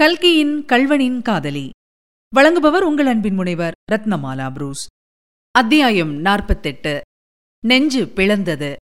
கல்கியின் கல்வனின் காதலி. வழங்குபவர் உங்கள் அன்பின் முனைவர் ரத்னமாலா புரூஸ். அத்தியாயம் நாற்பத்தெட்டு. நெஞ்சு பிளந்தது.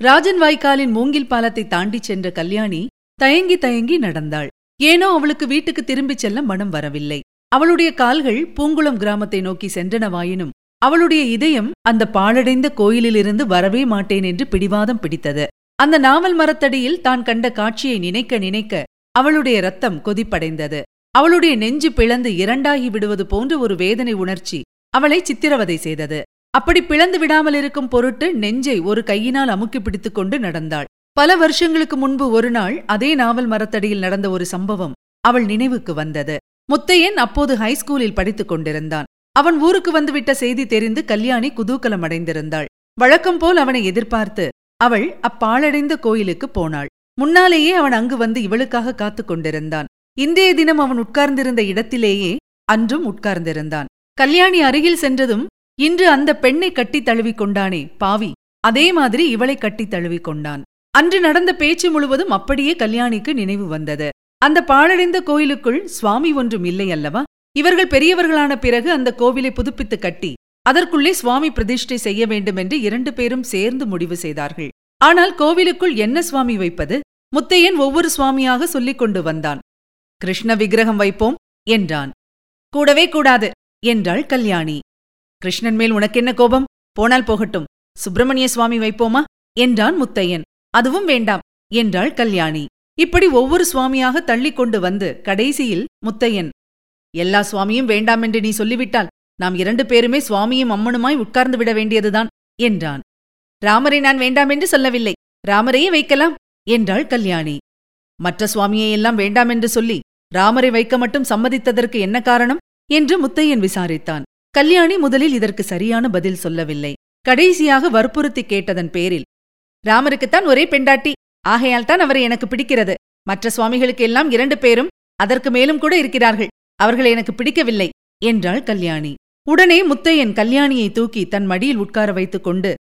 ராஜன் வாய்க்காலின் மூங்கில் பாலத்தை தாண்டிச் சென்ற கல்யாணி தயங்கி தயங்கி நடந்தாள். ஏனோ அவளுக்கு வீட்டுக்கு திரும்பிச் செல்ல மனம் வரவில்லை. அவளுடைய கால்கள் பூங்குளம் கிராமத்தை நோக்கி சென்றனவாயினும் அவளுடைய இதயம் அந்த பாழடைந்த கோயிலிலிருந்து வரவே மாட்டேன் என்று பிடிவாதம் பிடித்தது. அந்த நாவல் மரத்தடியில் தான் கண்ட காட்சியை நினைக்க நினைக்க அவளுடைய ரத்தம் கொதிப்படைந்தது. அவளுடைய நெஞ்சு பிளந்து இரண்டாகி விடுவது போன்ற ஒரு வேதனை உணர்ச்சி அவளை சித்திரவதை செய்தது. அப்படி பிளந்து விடாமல் இருக்கும் பொருட்டு நெஞ்சை ஒரு கையினால் அமுக்கி பிடித்துக் கொண்டு நடந்தாள். பல வருஷங்களுக்கு முன்பு ஒரு நாள் அதே நாவல் மரத்தடியில் நடந்த ஒரு சம்பவம் அவள் நினைவுக்கு வந்தது. முத்தையன் அப்போது ஹைஸ்கூலில் படித்துக் கொண்டிருந்தான். அவன் ஊருக்கு வந்துவிட்ட செய்தி தெரிந்து கல்யாணி குதூக்கலம் அடைந்திருந்தாள் வழக்கம் போல் அவனை எதிர்பார்த்து அவள் அப்பாழடைந்த கோயிலுக்கு போனாள். முன்னாலேயே அவன் அங்கு வந்து இவளுக்காக காத்துக் கொண்டிருந்தான். இன்றைய தினம் அவன் உட்கார்ந்திருந்த இடத்திலேயே அன்றும் உட்கார்ந்திருந்தான். கல்யாணி அருகில் சென்றதும் இன்று அந்த பெண்ணை கட்டித் தழுவிக் கொண்டானே பாவி. அதே மாதிரி இவளை கட்டித் தழுவிக் கொண்டான். அன்று நடந்த பேச்சு முழுவதும் அப்படியே கல்யாணிக்கு நினைவு வந்தது. அந்த பாழடைந்த கோயிலுக்குள் சுவாமி ஒன்றும் இல்லை அல்லவா? இவர்கள் பெரியவர்களான பிறகு அந்த கோவிலை புதுப்பித்து கட்டி அதற்குள்ளே சுவாமி பிரதிஷ்டை செய்ய வேண்டும் என்று இரண்டு பேரும் சேர்ந்து முடிவு செய்தார்கள். ஆனால் கோவிலுக்குள் என்ன சுவாமி வைப்பது? முத்தையன் ஒவ்வொரு சுவாமியாக சொல்லிக் கொண்டு வந்தான். கிருஷ்ண விக்கிரகம் வைப்போம் என்றான். கூடவே கூடாது என்றாள் கல்யாணி. கிருஷ்ணன் மேல் உனக்கென்ன கோபம்? போனால் போகட்டும். சுப்பிரமணிய சுவாமி வைப்போமா? என்றான் முத்தையன். அதுவும் வேண்டாம் என்றாள் கல்யாணி. இப்படி ஒவ்வொரு சுவாமியாக தள்ளிக் கொண்டு வந்து கடைசியில் முத்தையன். எல்லா சுவாமியும் வேண்டாம் என்று நீ சொல்லிவிட்டால் நாம் இரண்டு பேருமே சுவாமியும் அம்மனுமாய் உட்கார்ந்து விட வேண்டியதுதான் என்றான். ராமரை நான் வேண்டாம் என்று சொல்லவில்லை. ராமரையே வைக்கலாம் என்றாள் கல்யாணி. மற்ற சுவாமியை எல்லாம் வேண்டாம் என்று சொல்லி ராமரை வைக்க மட்டும் சம்மதித்ததற்கு என்ன காரணம்? என்று முத்தையன் விசாரித்தான். கல்யாணி முதலில் இதற்கு சரியான பதில் சொல்லவில்லை. கடைசியாக வற்புறுத்தி கேட்டதன் பேரில் ராமருக்குத்தான் ஒரே பெண்டாட்டி ஆகையால் தான் அவரை எனக்கு பிடிக்கிறது. மற்ற சுவாமிகளுக்கு எல்லாம் இரண்டு பேரும் அதற்கு மேலும் கூட இருக்கிறார்கள். அவர்களை எனக்கு பிடிக்கவில்லை என்றாள் கல்யாணி. உடனே முத்தையன் கல்யாணியை தூக்கி தன் மடியில் உட்கார வைத்துக் கொண்டு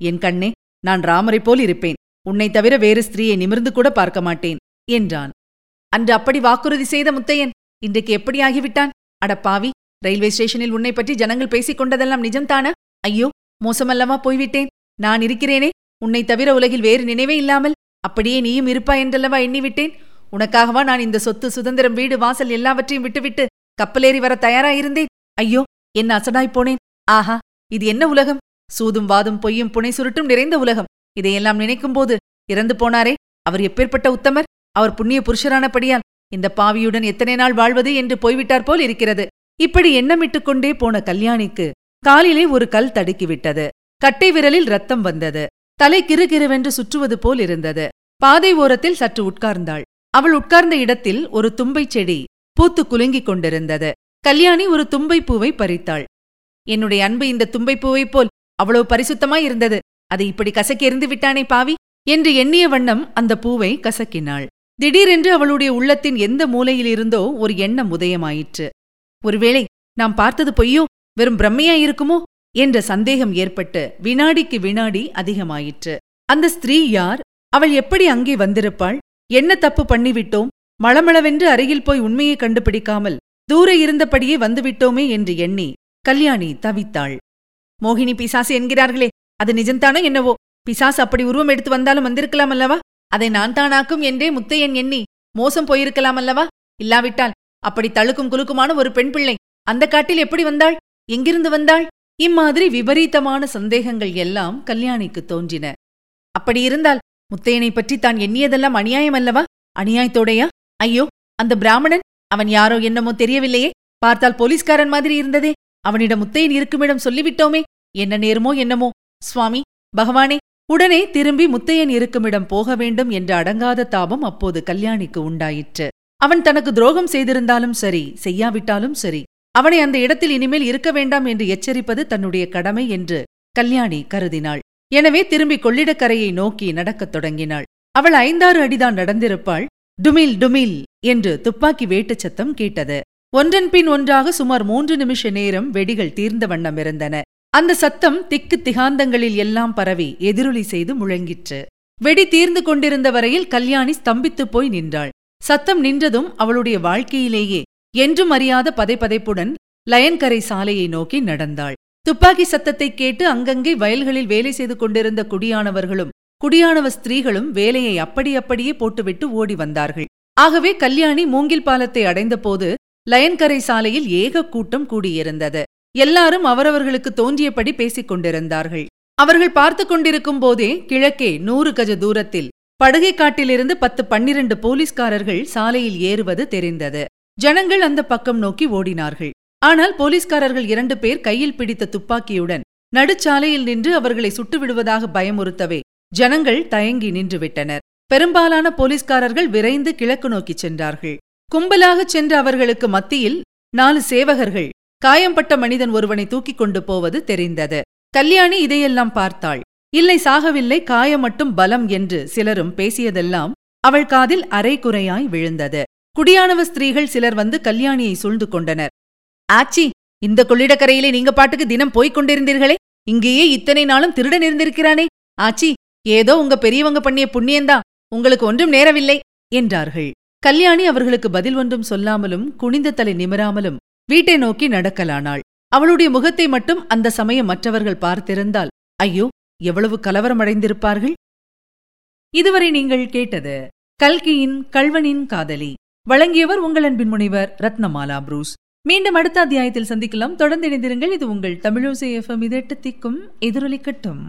என் கண்ணே நான் ராமரைப் போல் இருப்பேன். உன்னைத் தவிர வேறு ஸ்திரீயை நிமிர்ந்து கூட பார்க்க மாட்டேன் என்றான். அன்று அப்படி வாக்குறுதி செய்த முத்தையன் இன்றைக்கு எப்படி ஆகிவிட்டான் பாவி ரயில்வே ஸ்டேஷனில் உன்னை பற்றி ஜனங்கள் பேசிக் கொண்டதெல்லாம் நிஜம்தானா? ஐயோ மோசமல்லவா போய்விட்டேன். நான் இருக்கிறேனே உன்னை தவிர உலகில் வேறு நினைவே இல்லாமல் அப்படியே நீயும் இருப்பா என்றல்லவா எண்ணிவிட்டேன்? உனக்காகவா நான் இந்த சொத்து சுதந்திரம் வீடு வாசல் எல்லாவற்றையும் விட்டுவிட்டு கப்பலேறி வர தயாராயிருந்தேன்? ஐயோ என்ன அசடாய்ப் போனேன். ஆஹா இது என்ன உலகம்? சூதும் வாதும் பொய்யும் புனை சுருட்டும் நிறைந்த உலகம். இதையெல்லாம் நினைக்கும்போது இறந்து போனாரே. அவர் எப்பேற்பட்ட உத்தமர்? அவர் புண்ணிய புருஷரானபடியால் இந்த பாவியுடன் எத்தனை நாள் வாழ்வது என்று போய்விட்டார் போல் இருக்கிறது. இப்படி எண்ணமிட்டுக் கொண்டே போன கல்யாணிக்கு காலிலே ஒரு கல் தடுக்கிவிட்டது. கட்டை விரலில் ரத்தம் வந்தது. தலை கிறுகிறுவென்று சுற்றுவது போல் இருந்தது. பாதை ஓரத்தில் சற்று உட்கார்ந்தாள். அவள் உட்கார்ந்த இடத்தில் ஒரு தும்பைச் செடி பூத்து குலுங்கிக் கொண்டிருந்தது. கல்யாணி ஒரு தும்பை பூவை பறித்தாள். என்னுடைய அன்பு இந்த தும்பை பூவைப் போல் அவ்வளவு பரிசுத்தமாய் இருந்தது. அதை இப்படி கசக்கி எறிந்து விட்டானே பாவி? என்று எண்ணிய வண்ணம் அந்த பூவை கசக்கினாள். திடீரென்று அவளுடைய உள்ளத்தின் எந்த மூலையிலிருந்தோ ஒரு எண்ணம் உதயமாயிற்று. ஒருவேளை நாம் பார்த்தது பொய்யோ? வெறும் பிரம்மையாயிருக்குமோ என்ற சந்தேகம் ஏற்பட்டு வினாடிக்கு வினாடி அதிகமாயிற்று. அந்த ஸ்திரீ யார்? அவள் எப்படி அங்கே வந்திருப்பாள்? என்ன தப்பு பண்ணிவிட்டோம்? மளமளவென்று அருகில் போய் உண்மையை கண்டுபிடிக்காமல் தூர இருந்தபடியே வந்துவிட்டோமே என்று எண்ணி கல்யாணி தவித்தாள். மோகினி பிசாசு என்கிறார்களே அது நிஜம்தானோ என்னவோ? பிசாசு அப்படி உருவம் எடுத்து வந்தாலும் வந்திருக்கலாம் அல்லவா? அதை நான் தானாக்கும் என்றே முத்தையன் எண்ணி மோசம் போயிருக்கலாம் அல்லவா? இல்லாவிட்டால் அப்படி தழுக்கும் குலுக்குமான ஒரு பெண் பிள்ளை அந்த காட்டில் எப்படி வந்தாள்? எங்கிருந்து வந்தாள்? இம்மாதிரி விபரீதமான சந்தேகங்கள் எல்லாம் கல்யாணிக்கு தோன்றின. அப்படி இருந்தால் முத்தையனை பற்றி தான் எண்ணியதெல்லாம் அநியாயம் அல்லவா? அநியாயத்தோடையா ஐயோ அந்த பிராமணன்? அவன் யாரோ என்னமோ தெரியவில்லையே. பார்த்தால் போலீஸ்காரன் மாதிரி இருந்ததே. அவனிடம் முத்தையன் இருக்குமிடம் சொல்லிவிட்டோமே. என்ன நேருமோ என்னமோ? சுவாமி பகவானே உடனே திரும்பி முத்தையன் இருக்குமிடம் போக வேண்டும் என்ற அடங்காத தாபம் அப்போது கல்யாணிக்கு உண்டாயிற்று. அவன் தனக்கு துரோகம் செய்திருந்தாலும் சரி செய்யாவிட்டாலும் சரி அவனை அந்த இடத்தில் இனிமேல் இருக்க வேண்டாம் என்று எச்சரிப்பது தன்னுடைய கடமை என்று கல்யாணி கருதினாள். எனவே திரும்பி கொள்ளிடக்கரையை நோக்கி நடக்கத் தொடங்கினாள். அவள் ஐந்தாறு அடிதான் நடந்திருப்பாள். டுமில் டுமில் என்று துப்பாக்கி வேட்டுச் சத்தம் கேட்டது. ஒன்றன் பின் ஒன்றாக சுமார் மூன்று நிமிஷ நேரம் வெடிகள் தீர்ந்த வண்ணம் இருந்தன. அந்த சத்தம் திக்கு திகாந்தங்களில் எல்லாம் பரவி எதிரொலி செய்து முழங்கிற்று. வெடி தீர்ந்து கொண்டிருந்த வரையில் கல்யாணி ஸ்தம்பித்துப் போய் நின்றாள். சத்தம் நின்றதும் அவளுடைய வாழ்க்கையிலேயே என்றும் அறியாத பதைப்பதைப்புடன் லயன்கரை சாலையை நோக்கி நடந்தாள். துப்பாக்கி சத்தத்தை கேட்டு அங்கங்கே வயல்களில் வேலை செய்து கொண்டிருந்த குடியானவர்களும் குடியானவ ஸ்திரீகளும் வேலையை அப்படி அப்படியே போட்டுவிட்டு ஓடி வந்தார்கள். ஆகவே கல்யாணி மூங்கில் பாலத்தை அடைந்தபோது லயன்கரை சாலையில் ஏக கூட்டம் கூடியிருந்தது. எல்லாரும் அவரவர்களுக்கு தோன்றியபடி பேசிக் கொண்டிருந்தார்கள். அவர்கள் பார்த்து கொண்டிருக்கும் போதே கிழக்கே நூறு கஜ தூரத்தில் படுகை காட்டிலிருந்து பத்து பன்னிரண்டு போலீஸ்காரர்கள் சாலையில் ஏறுவது தெரிந்தது. ஜனங்கள் அந்த பக்கம் நோக்கி ஓடினார்கள். ஆனால் போலீஸ்காரர்கள் இரண்டு பேர் கையில் பிடித்த துப்பாக்கியுடன் நடுச்சாலையில் நின்று அவர்களை சுட்டுவிடுவதாக பயமுறுத்தவே ஜனங்கள் தயங்கி நின்றுவிட்டனர். பெரும்பாலான போலீஸ்காரர்கள் விரைந்து கிழக்கு நோக்கிச் சென்றார்கள். கும்பலாகச் சென்ற அவர்களுக்கு மத்தியில் நாலு சேவகர்கள் காயம்பட்ட மனிதன் ஒருவனை தூக்கிக் கொண்டு போவது தெரிந்தது. கல்யாணி இதையெல்லாம் பார்த்தாள். இல்லை சாகவில்லை காயம் மட்டும் பலம் என்று சிலரும் பேசியதெல்லாம் அவள் காதில் அரை குறையாய் விழுந்தது. குடியானவ ஸ்திரீகள் சிலர் வந்து கல்யாணியை சூழ்ந்து கொண்டனர். ஆச்சி இந்த கொள்ளிடக்கரையிலே நீங்க பாட்டுக்கு தினம் போய்க் கொண்டிருந்தீர்களே. இங்கேயே இத்தனை நாளும் திருடன் இருந்திருக்கிறானே. ஆச்சி ஏதோ உங்க பெரியவங்க பண்ணிய புண்ணியந்தா. உங்களுக்கு ஒன்றும் நேரவில்லை என்றார்கள். கல்யாணி அவர்களுக்கு பதில் ஒன்றும் சொல்லாமலும் குனிந்த தலை நிமிராமலும் வீட்டை நோக்கி நடக்கலானாள். அவளுடைய முகத்தை மட்டும் அந்த சமயம் மற்றவர்கள் பார்த்திருந்தால் ஐயோ எவ்வளவு கலவரமடைந்திருப்பார்கள்? இதுவரை நீங்கள் கேட்டது கல்கியின் கல்வனின் காதலி. வழங்கியவர் உங்கள் அன்பின் முனைவர் ரத்னமாலா புரூஸ். மீண்டும் அடுத்த அத்தியாயத்தில் சந்திக்கலாம். தொடர்ந்து இணைந்திருங்கள். இது உங்கள் தமிழோசை எஃப்எம் இது திக்கும் எதிரொலிக்கட்டும்.